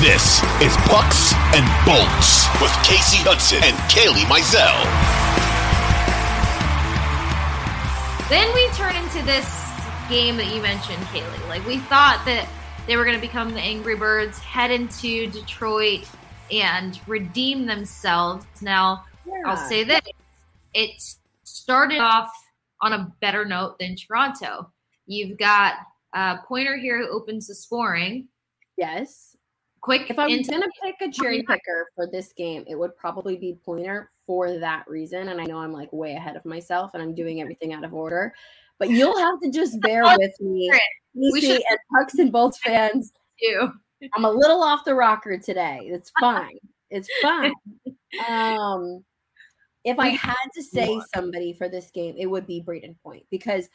This is Pucks and Bolts with Kasey Hudson and Kailey Mizell. Then we turn into this game that you mentioned, Kailey. Like we thought that they were going to become the Angry Birds, head into Detroit, and redeem themselves. Now, yeah. I'll say this: it started off on a better note than Toronto. You've got uh, Pointer here who opens the scoring. Yes. Quick. If I'm into- gonna pick a cherry picker for this game, it would probably be Pointer for that reason. And I know I'm like way ahead of myself, and I'm doing everything out of order. But you'll have to just bear with me, we should- and Pucks and Bolts fans. You. I'm a little off the rocker today. It's fine. It's fine. Um, if I had to say somebody for this game, it would be Brayden Point because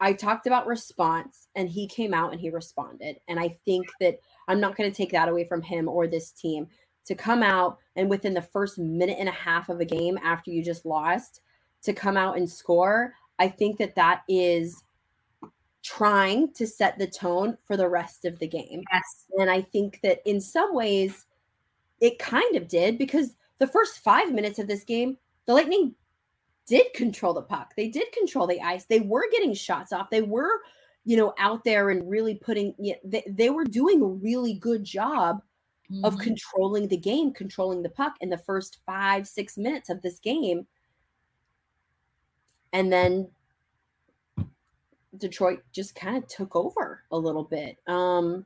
I talked about response and he came out and he responded. And I think that I'm not going to take that away from him or this team to come out and within the first minute and a half of a game after you just lost to come out and score. I think that that is trying to set the tone for the rest of the game. Yes. And I think that in some ways it kind of did because the first five minutes of this game, the Lightning did control the puck. They did control the ice. They were getting shots off. They were, you know, out there and really putting, you know, they, they were doing a really good job mm-hmm. of controlling the game, controlling the puck in the first five, six minutes of this game. And then Detroit just kind of took over a little bit. Um,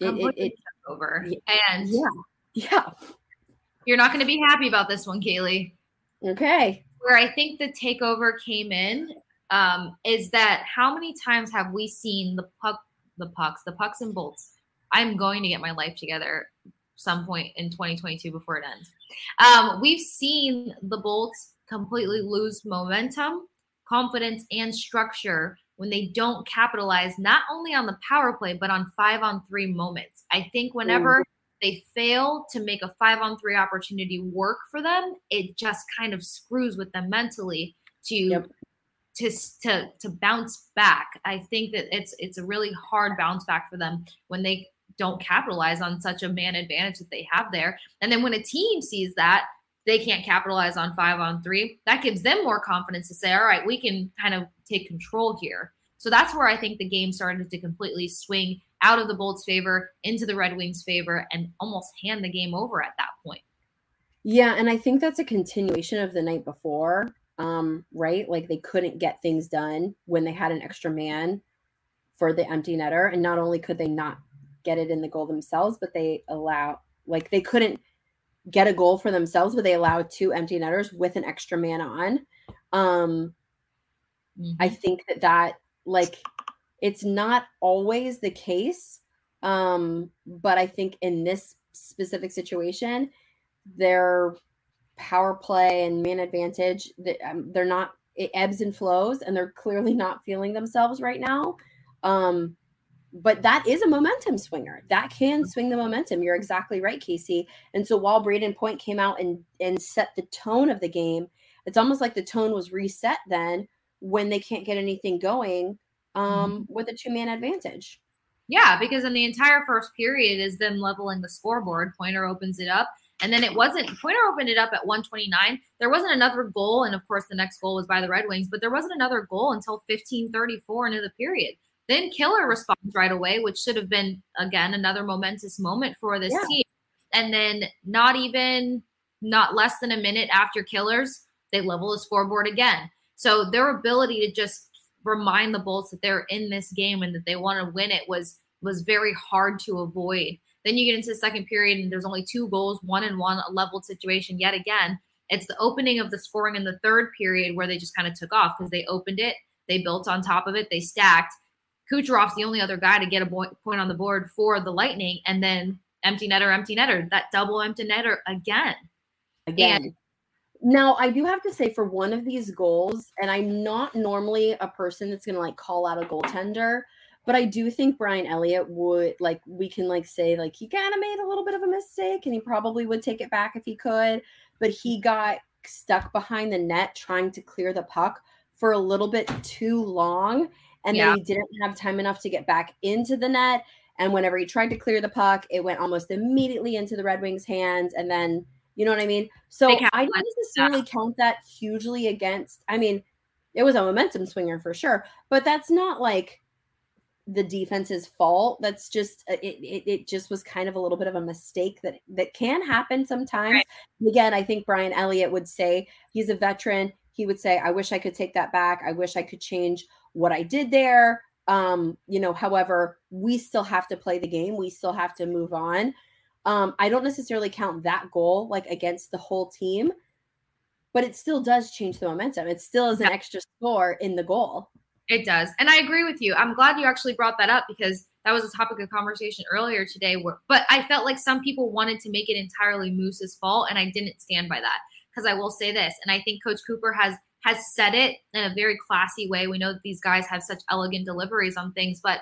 it, it, it took over, and yeah, yeah, you're not going to be happy about this one, Kailey. Okay. Where I think the takeover came in um, is that how many times have we seen the puck, the pucks, the pucks and bolts? I'm going to get my life together some point in 2022 before it ends. Um, we've seen the bolts completely lose momentum, confidence, and structure when they don't capitalize not only on the power play but on five on three moments. I think whenever they fail to make a five on three opportunity work for them, it just kind of screws with them mentally to yep. to to to bounce back. I think that it's it's a really hard bounce back for them when they don't capitalize on such a man advantage that they have there. And then when a team sees that they can't capitalize on five on three, that gives them more confidence to say, all right, we can kind of take control here. So that's where I think the game started to completely swing out of the Bolts' favor into the Red Wings' favor and almost hand the game over at that point. Yeah, and I think that's a continuation of the night before, um, right? Like they couldn't get things done when they had an extra man for the empty netter, and not only could they not get it in the goal themselves, but they allow like they couldn't get a goal for themselves, but they allowed two empty netters with an extra man on. Um, mm-hmm. I think that that like it's not always the case. Um, but I think in this specific situation, their power play and man advantage, um, they're not, it ebbs and flows, and they're clearly not feeling themselves right now. Um, but that is a momentum swinger. That can swing the momentum. You're exactly right, Kasey. And so while Brayden Point came out and and set the tone of the game, it's almost like the tone was reset then when they can't get anything going um, mm-hmm. with a two man advantage. Yeah, because in the entire first period is them leveling the scoreboard. Pointer opens it up. And then it wasn't Pointer opened it up at 129. There wasn't another goal. And of course, the next goal was by the Red Wings, but there wasn't another goal until 1534 into the period. Then Killer responds right away, which should have been, again, another momentous moment for this yeah. team. And then not even, not less than a minute after Killers, they level the scoreboard again. So their ability to just remind the Bolts that they're in this game and that they want to win it was was very hard to avoid. Then you get into the second period and there's only two goals, one and one, a leveled situation yet again. It's the opening of the scoring in the third period where they just kind of took off because they opened it, they built on top of it, they stacked. Kucherov's the only other guy to get a point on the board for the Lightning, and then empty netter, empty netter, that double empty netter again. Again. And now, I do have to say for one of these goals, and I'm not normally a person that's going to like call out a goaltender, but I do think Brian Elliott would like we can like say like he kind of made a little bit of a mistake and he probably would take it back if he could, but he got stuck behind the net trying to clear the puck for a little bit too long and yeah. then he didn't have time enough to get back into the net And whenever he tried to clear the puck, it went almost immediately into the Red Wings' hands. And then, you know what I mean? So I don't necessarily count that hugely against, I mean, it was a momentum swinger for sure, but that's not like the defense's fault. That's just uh, it, it, it just was kind of a little bit of a mistake that that can happen sometimes. Right. Again, I think Brian Elliott would say he's a veteran. He would say, I wish I could take that back. I wish I could change what I did there. Um, you know, however, we still have to play the game. We still have to move on. Um, I don't necessarily count that goal like against the whole team, but it still does change the momentum. It still is an yeah. extra score in the goal. It does. And I agree with you. I'm glad you actually brought that up because that was a topic of conversation earlier today. Where, but I felt like some people wanted to make it entirely Moose's fault, and I didn't stand by that because I will say this, and I think Coach Cooper has has said it in a very classy way. We know that these guys have such elegant deliveries on things, but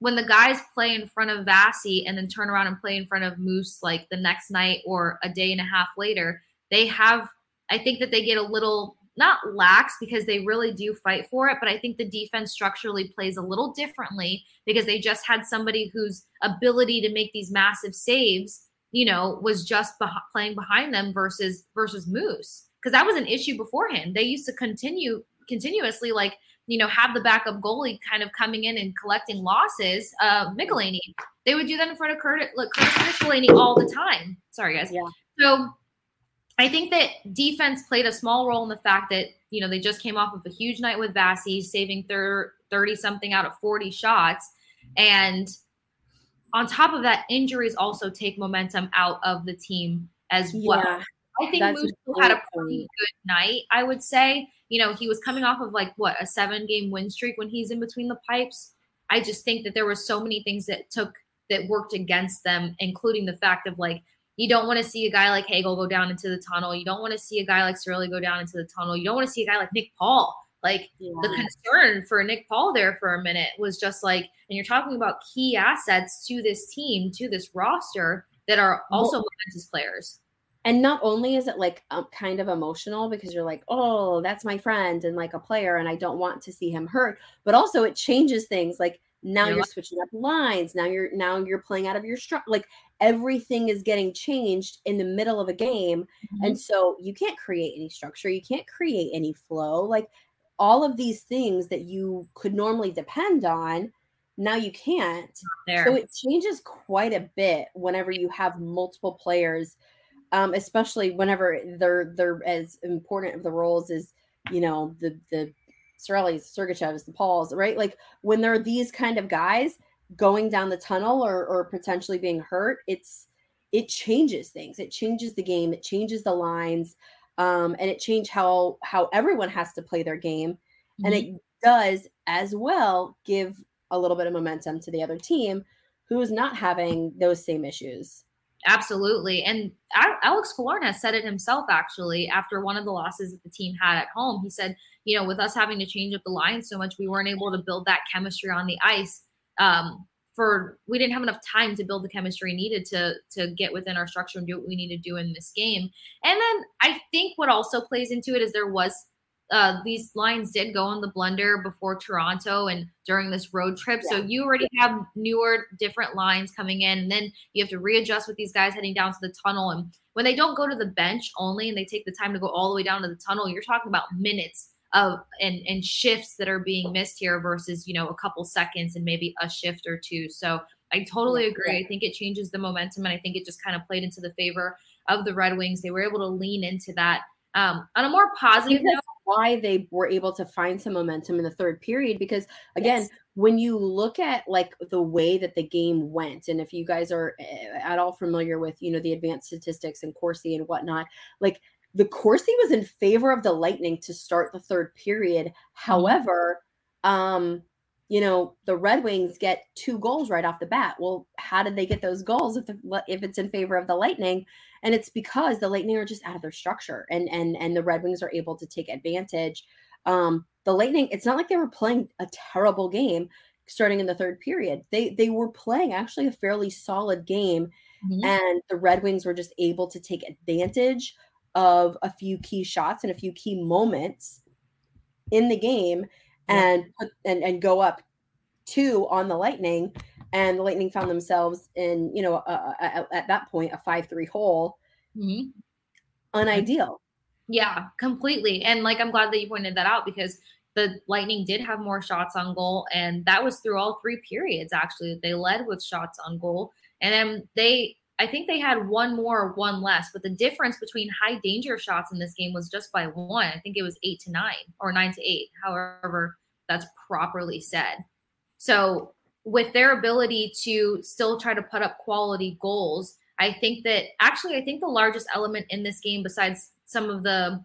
when the guys play in front of Vasi and then turn around and play in front of Moose like the next night or a day and a half later, they have I think that they get a little not lax because they really do fight for it, but I think the defense structurally plays a little differently because they just had somebody whose ability to make these massive saves, you know, was just beh- playing behind them versus versus Moose because that was an issue beforehand. They used to continue continuously like you know have the backup goalie kind of coming in and collecting losses. Uh, McElhinney, they would do that in front of Curtis, look, Curtis McElhinney all the time. Sorry guys. Yeah. So I think that defense played a small role in the fact that, you know, they just came off of a huge night with Vasi, saving 30 something out of 40 shots. And on top of that, injuries also take momentum out of the team as well. Yeah, I think Moose had a pretty good night, I would say. You know, he was coming off of like what, a seven game win streak when he's in between the pipes. I just think that there were so many things that took that worked against them, including the fact of like you don't want to see a guy like Hagel go down into the tunnel. You don't want to see a guy like Cirelli go down into the tunnel. You don't want to see a guy like Nick Paul. Like yeah. the concern for Nick Paul there for a minute was just like, and you're talking about key assets to this team, to this roster that are also well, momentous players. And not only is it like um, kind of emotional because you're like, oh, that's my friend and like a player, and I don't want to see him hurt, but also it changes things. Like now you're, you're switching up lines. Now you're now you're playing out of your structure. Like everything is getting changed in the middle of a game mm-hmm. and so you can't create any structure you can't create any flow like all of these things that you could normally depend on now you can't so it changes quite a bit whenever you have multiple players um, especially whenever they're they're as important of the roles as you know the the Cirelli's, Sergachev's, the Pauls, right? Like when there are these kind of guys, going down the tunnel or, or potentially being hurt, it's it changes things. It changes the game. It changes the lines, um, and it changes how how everyone has to play their game, mm-hmm. and it does as well give a little bit of momentum to the other team who is not having those same issues. Absolutely. And Alex Killorn has said it himself, actually, after one of the losses that the team had at home. He said, you know, with us having to change up the line so much, we weren't able to build that chemistry on the ice um, for we didn't have enough time to build the chemistry needed to to get within our structure and do what we need to do in this game. And then I think what also plays into it is there was uh, these lines did go in the blender before Toronto and during this road trip. Yeah. So you already have newer, different lines coming in. And then you have to readjust with these guys heading down to the tunnel. And when they don't go to the bench only and they take the time to go all the way down to the tunnel, you're talking about minutes of and and shifts that are being missed here versus you know a couple seconds and maybe a shift or two so i totally agree i think it changes the momentum and i think it just kind of played into the favor of the red wings they were able to lean into that um, on a more positive note why they were able to find some momentum in the third period because again yes. when you look at like the way that the game went and if you guys are eh, at all familiar with you know the advanced statistics and Corsi and whatnot like the Corsi was in favor of the Lightning to start the third period. Mm-hmm. However, um, you know, the Red Wings get two goals right off the bat. Well, how did they get those goals if the, if it's in favor of the Lightning? And it's because the Lightning are just out of their structure, and and and the Red Wings are able to take advantage. Um, the Lightning, it's not like they were playing a terrible game starting in the third period. They they were playing actually a fairly solid game, mm-hmm. and the Red Wings were just able to take advantage of a few key shots and a few key moments in the game and put, and and go up two on the lightning and the Lightning found themselves in, you know, a, a, at that point, a 5 3 hole. Mhm. Unideal. Yeah, completely. And like I'm glad that you pointed that out because the Lightning did have more shots on goal, and that was through all three periods. Actually, they led with shots on goal, and then they. I think they had one more, or one less, but the difference between high danger shots in this game was just by one. I think it was eight to nine or nine to eight, however that's properly said. So, with their ability to still try to put up quality goals, I think that actually, I think the largest element in this game, besides some of the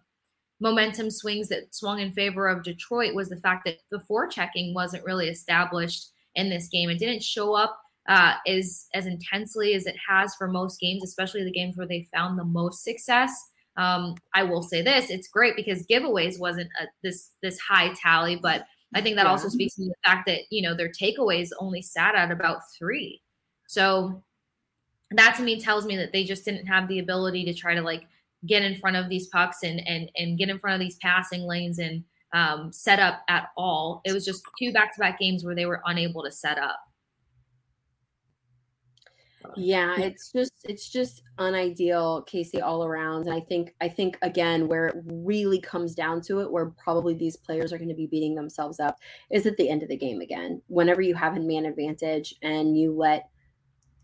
momentum swings that swung in favor of Detroit, was the fact that the forechecking wasn't really established in this game. It didn't show up uh, as as intensely as it has for most games, especially the games where they found the most success. Um, I will say this: it's great because giveaways wasn't a, this this high tally, but I think that Yeah. also speaks to the fact that you know their takeaways only sat at about three. So that to me tells me that they just didn't have the ability to try to like get in front of these pucks and and and get in front of these passing lanes and um, set up at all. It was just two back to back games where they were unable to set up. Yeah, it's just it's just unideal, Kasey, all around. And I think I think again, where it really comes down to it, where probably these players are going to be beating themselves up, is at the end of the game again. Whenever you have a man advantage and you let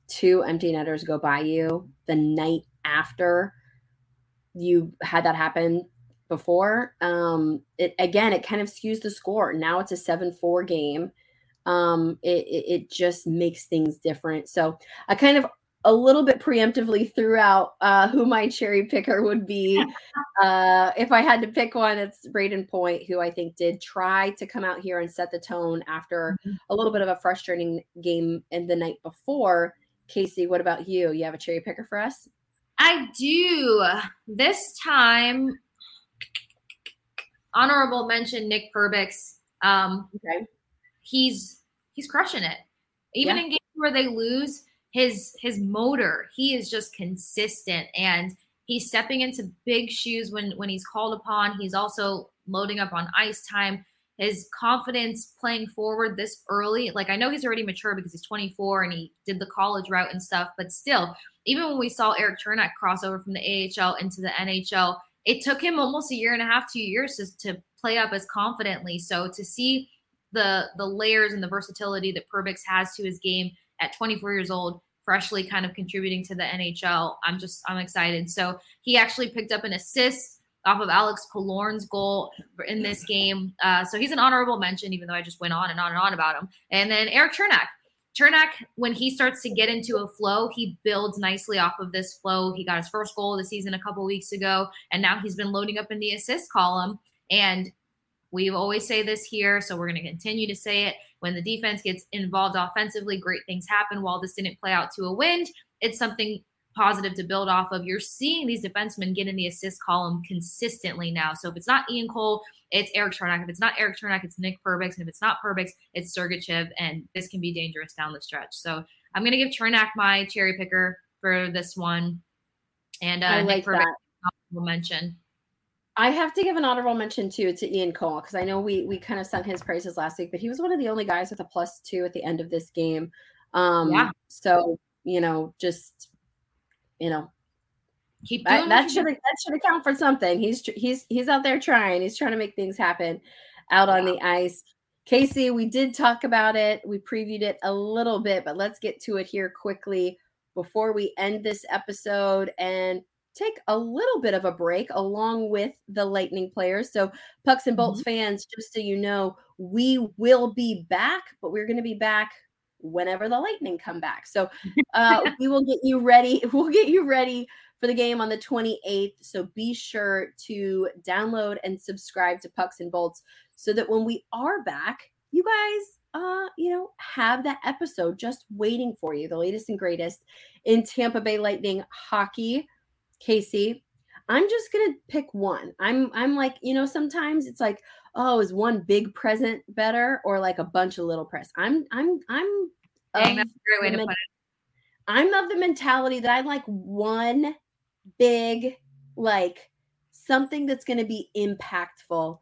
two empty netters go by you the night after you had that happen before, um, it again it kind of skews the score. Now it's a seven four game um it, it just makes things different so i kind of a little bit preemptively threw out uh who my cherry picker would be uh if i had to pick one it's brayden point who i think did try to come out here and set the tone after Mhm. a little bit of a frustrating game in the night before kasey what about you you have a cherry picker for us I do. This time, honorable mention Nick Perbix. Um, okay he's he's crushing it. Even Yeah. in games where they lose, his his motor, he is just consistent and he's stepping into big shoes when when he's called upon. He's also loading up on ice time. His confidence playing forward this early, like I know he's already mature because he's 24 and he did the college route and stuff, but still, even when we saw Erik Cernak cross over from the AHL into the NHL, it took him almost a year and a half, two years to, to play up as confidently. So to see the the layers and the versatility that Perbix has to his game at 24 years old, freshly kind of contributing to the NHL. I'm just I'm excited. So he actually picked up an assist off of Alex Killorn's goal in this game. Uh, so he's an honorable mention, even though I just went on and on and on about him. And then Erik Cernak. Cernak, when he starts to get into a flow, he builds nicely off of this flow. He got his first goal of the season a couple weeks ago, and now he's been loading up in the assist column. And we always say this here, so we're going to continue to say it. When the defense gets involved offensively, great things happen. While this didn't play out to a win, it's something positive to build off of. You're seeing these defensemen get in the assist column consistently now. So if it's not Ian Cole, it's Erik Cernak. If it's not Erik Cernak, it's Nick Perbix. And if it's not Perbix, it's Sergachev. And this can be dangerous down the stretch. So I'm going to give Cernak my cherry picker for this one. And uh, i Nick Perbix will mention. I have to give an honorable mention too to Ian Cole because I know we we kind of sung his praises last week, but he was one of the only guys with a plus two at the end of this game. Um, Yeah. So you know, just you know, Keep what that should that should account for something. He's he's he's out there trying. He's trying to make things happen out on the ice. Kasey, we did talk about it. We previewed it a little bit, but let's get to it here quickly before we end this episode and take a little bit of a break along with the Lightning players. So, Pucks and Bolts fans, just so you know, we will be back, but we're going to be back whenever the Lightning come back. So, uh, we will get you ready. We'll get you ready for the game on the 28th. So, be sure to download and subscribe to Pucks and Bolts so that when we are back, you guys uh, you know, have that episode just waiting for you, the latest and greatest in Tampa Bay Lightning hockey. Kasey, I'm just gonna pick one. I'm I'm like, you know, sometimes it's like, oh, is one big present better or like a bunch of little press? I'm I'm I'm Dang, that's a great way to put it. I'm of the mentality that I like one big, like something that's going to be impactful.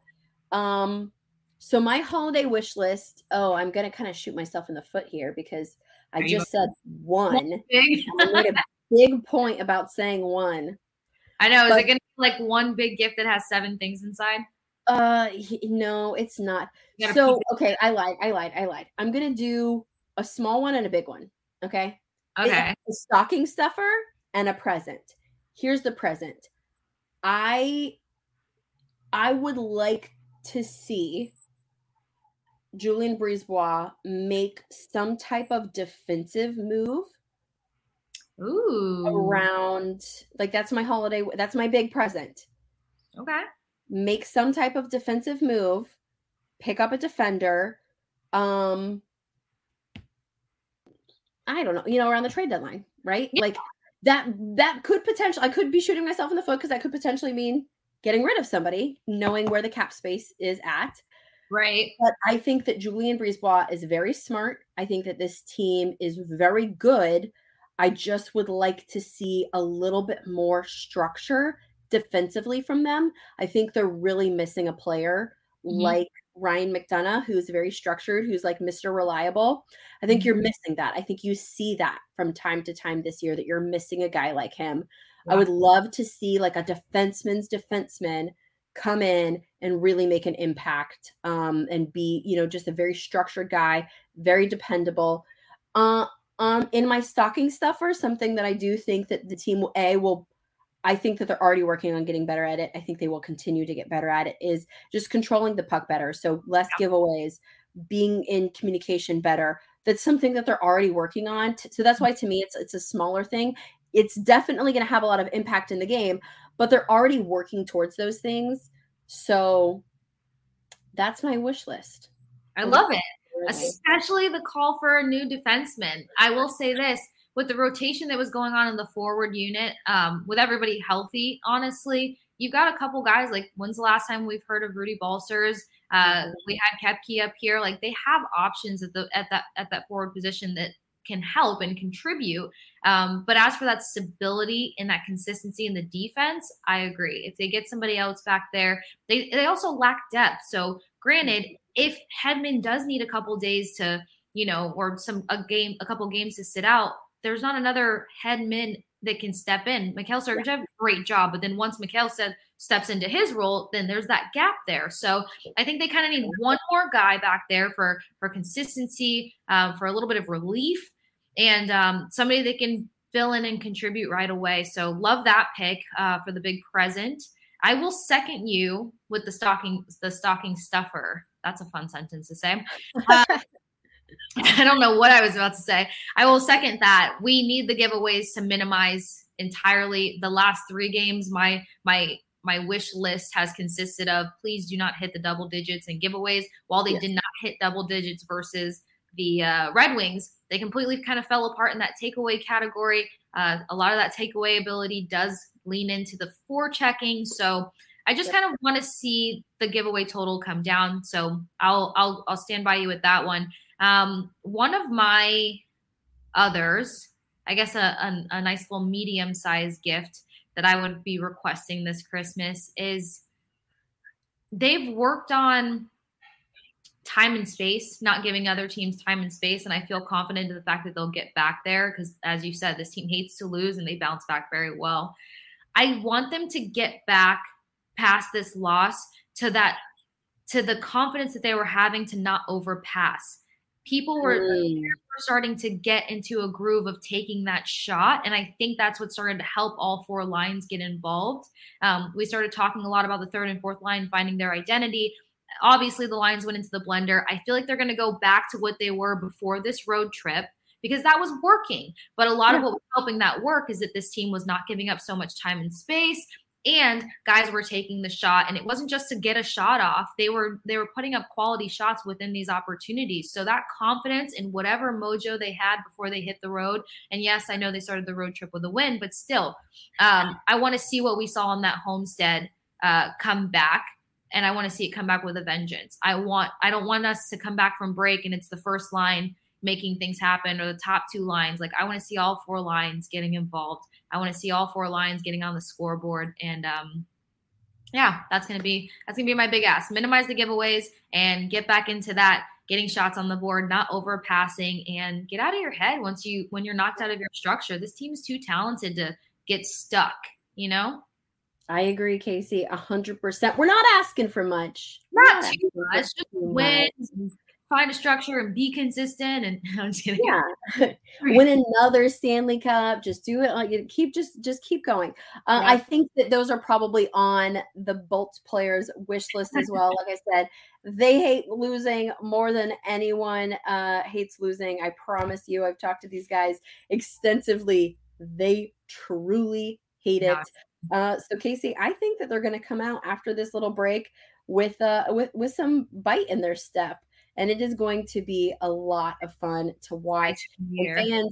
Um, so my holiday wish list. Oh, I'm going to kind of shoot myself in the foot here because I Are just said one. Big. I made a big point about saying one. I know. Is it gonna be like one big gift that has seven things inside? Uh, he- no, it's not. So okay, I lied. I lied. I lied. I'm gonna do a small one and a big one. Okay. okay. A stocking stuffer and a present. Here's the present. I I would like to see Julien BriseBois make some type of defensive move Ooh. around like that's my holiday that's my big present. Okay. Make some type of defensive move, pick up a defender. Um I don't know, you know, around the trade deadline, right? Yeah. Like that that could potentially I could be shooting myself in the foot because that could potentially mean getting rid of somebody, knowing where the cap space is at. Right. But I think that Julien BriseBois is very smart. I think that this team is very good. I just would like to see a little bit more structure defensively from them. I think they're really missing a player Mhm. like Ryan McDonagh, who's very structured, who's like Mr. Reliable. I think you're Mhm. missing that. I think you see that from time to time this year that you're missing a guy like him. I would love to see like a defenseman's defenseman come in and really make an impact um, and be, you know, just a very structured guy, very dependable. Uh, um, in my stocking stuffer, something that I do think that the team will, a will, I think that they're already working on getting better at it. I think they will continue to get better at it. Is just controlling the puck better, so less giveaways, being in communication better. That's something that they're already working on. So that's why to me it's it's a smaller thing. It's definitely going to have a lot of impact in the game, but they're already working towards those things. So that's my wish list. I love it. Especially the call for a new defenseman. I will say this with the rotation that was going on in the forward unit, um, with everybody healthy, honestly, you've got a couple guys. Like, when's the last time we've heard of Rudy Balcers? Uh, we had Koepke up here. Like, they have options at the at that at that forward position that can help and contribute. Um, but as for that stability and that consistency in the defense, I agree. If they get somebody else back there, they they also lack depth. So granted, if Hedman does need a couple days to, you know, or some a game, a couple games to sit out, there's not another Hedman that can step in. Mikhail Sergachev, great job, but then once Mikhail said steps into his role, then there's that gap there. So I think they kind of need one more guy back there for for consistency, um, for a little bit of relief, and um, somebody that can fill in and contribute right away. So love that pick uh, for the big present. I will second you with the stocking the stocking stuffer. That's a fun sentence to say. Uh, I don't know what I was about to say. I will second that. We need the giveaways to minimize entirely the last three games. My my my wish list has consisted of please do not hit the double digits and giveaways. While they Yes. did not hit double digits versus the uh, Red Wings, they completely kind of fell apart in that takeaway category. Uh, a lot of that takeaway ability does lean into the forechecking. So I just kind of want to see the giveaway total come down. So I'll I'll I'll stand by you with that one. Um, one of my others, I guess a, a, a nice little medium sized gift that I would be requesting this Christmas is they've worked on time and space, not giving other teams time and space. And I feel confident in the fact that they'll get back there because, as you said, this team hates to lose and they bounce back very well. I want them to get back past this loss to that to the confidence that they were having to not overpass. People were Mm. starting to get into a groove of taking that shot. And I think that's what started to help all four lines get involved. Um, we started talking a lot about the third and fourth line finding their identity. Obviously, the lines went into the blender. I feel like they're going to go back to what they were before this road trip because that was working. But a lot of what was helping that work is that this team was not giving up so much time and space and guys were taking the shot. And it wasn't just to get a shot off they were they were putting up quality shots within these opportunities. So that confidence in whatever mojo they had before they hit the road and yes i know they started the road trip with a win but still um, i want to see what we saw on that homestead uh, come back and i want to see it come back with a vengeance. I want i don't want us to come back from break and it's the first line making things happen or the top two lines like i want to see all four lines getting involved I want to see all four lines getting on the scoreboard. And um, yeah, that's gonna be that's gonna be my big ask. Minimize the giveaways and get back into that getting shots on the board, not overpassing, and get out of your head once you when you're knocked out of your structure. This team is too talented to get stuck, you know? I agree, Kasey, a hundred percent. We're not asking for much. Not too much. Just win, find a structure and be consistent. And I'm just kidding. Yeah, win another Stanley Cup. Just do it. Keep just just keep going. Uh. I think that those are probably on the Bolts players' wish list as well. like I said, they hate losing more than anyone uh, hates losing. I promise you. I've talked to these guys extensively. They truly hate yeah. it. Uh, so Kasey, I think that they're going to come out after this little break with uh with with some bite in their step and it is going to be a lot of fun to watch. And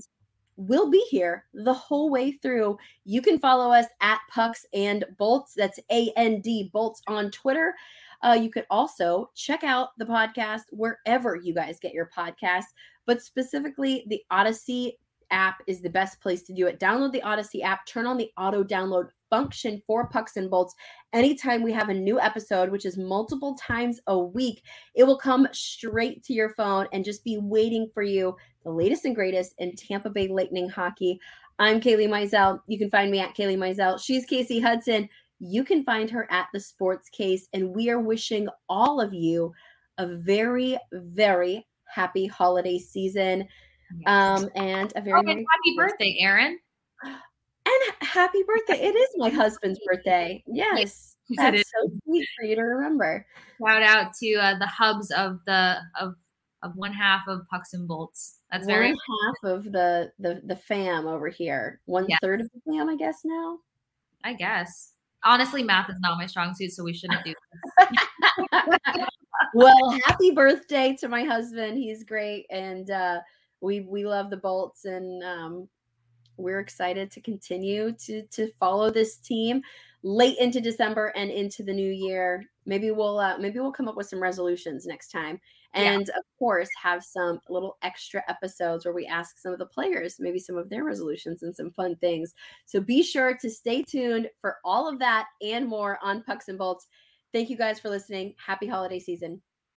will be here the whole way through. You can follow us at Pucks and Bolts. That's A N D Bolts on Twitter. Uh, you could also check out the podcast wherever you guys get your podcasts, but specifically the Audacy app is the best place to do it. Download the Audacy app, turn on the auto download function for Pucks and Bolts. Anytime we have a new episode, which is multiple times a week, it will come straight to your phone and just be waiting for you. The latest and greatest in Tampa Bay Lightning hockey. I'm Kailey Mizell. You can find me at Kailey Mizell. She's Kasey Hudson. You can find her at the Sports Case. And we are wishing all of you a very, very happy holiday season. Yes. Um, and a very oh, and happy birthday, Aaron. And happy birthday. It is my husband's birthday. Yes. That's so sweet for you to remember. Shout out to uh, the hubs of the of of one half of pucks and bolts. That's one very half of the the the fam over here. One yes. third of the fam, I guess now. I guess. Honestly, math is not my strong suit, so we shouldn't do this. well, happy birthday to my husband. He's great, and uh, we we love the bolts, and um, we're excited to continue to to follow this team late into December and into the new year. Maybe we'll uh, maybe we'll come up with some resolutions next time, and yeah. of course have some little extra episodes where we ask some of the players maybe some of their resolutions and some fun things. So be sure to stay tuned for all of that and more on Pucks and Bolts. Thank you guys for listening. Happy holiday season.